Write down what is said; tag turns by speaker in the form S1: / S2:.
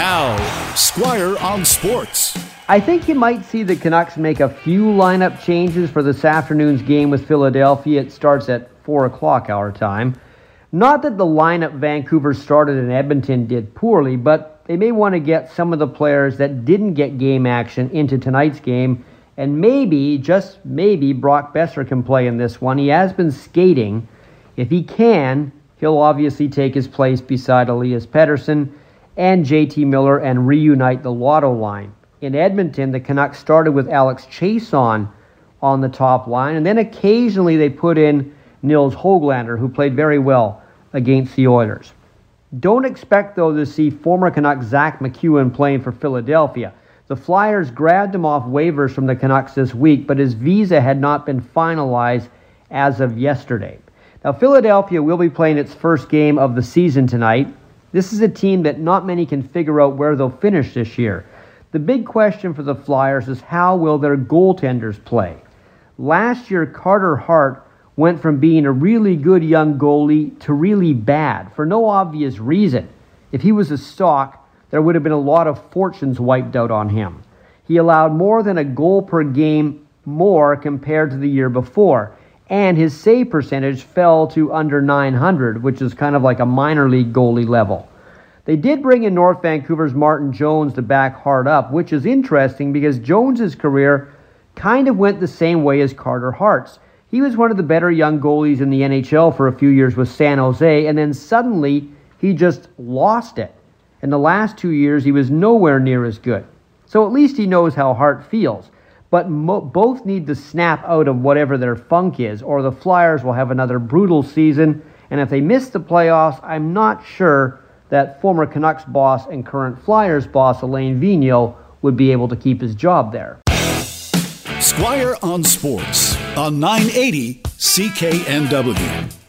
S1: Now, Squire on Sports.
S2: I think you might see the Canucks make a few lineup changes for this afternoon's game with Philadelphia. It starts at 4 o'clock our time. Not that the lineup Vancouver started in Edmonton did poorly, but they may want to get some of the players that didn't get game action into tonight's game. And maybe, just maybe, Brock Boeser can play in this one. He has been skating. If he can, he'll obviously take his place beside Elias Pettersson and JT Miller and reunite the Lotto line. In Edmonton, the Canucks started with Alex Chiasson on the top line, and then occasionally they put in Nils Hoglander, who played very well against the Oilers. Don't expect, though, to see former Canuck Zack MacEwen playing for Philadelphia. The Flyers grabbed him off waivers from the Canucks this week, but his visa had not been finalized as of yesterday. Now, Philadelphia will be playing its first game of the season tonight. This is a team that not many can figure out where they'll finish this year. The big question for the Flyers is how will their goaltenders play? Last year, Carter Hart went from being a really good young goalie to really bad for no obvious reason. If he was a stock, there would have been a lot of fortunes wiped out on him. He allowed more than a goal per game more compared to the year before, and his save percentage fell to under 900, which is kind of like a minor league goalie level. They did bring in North Vancouver's Martin Jones to back Hart up, which is interesting because Jones's career kind of went the same way as Carter Hart's. He was one of the better young goalies in the NHL for a few years with San Jose, and then suddenly he just lost it. In the last two years, he was nowhere near as good. So at least he knows how Hart feels. But mo- both need to snap out of whatever their funk is, or the Flyers will have another brutal season. And if they miss the playoffs, I'm not sure that former Canucks boss and current Flyers boss Alain Vigneault would be able to keep his job there.
S1: Squire on Sports on 980 CKNW.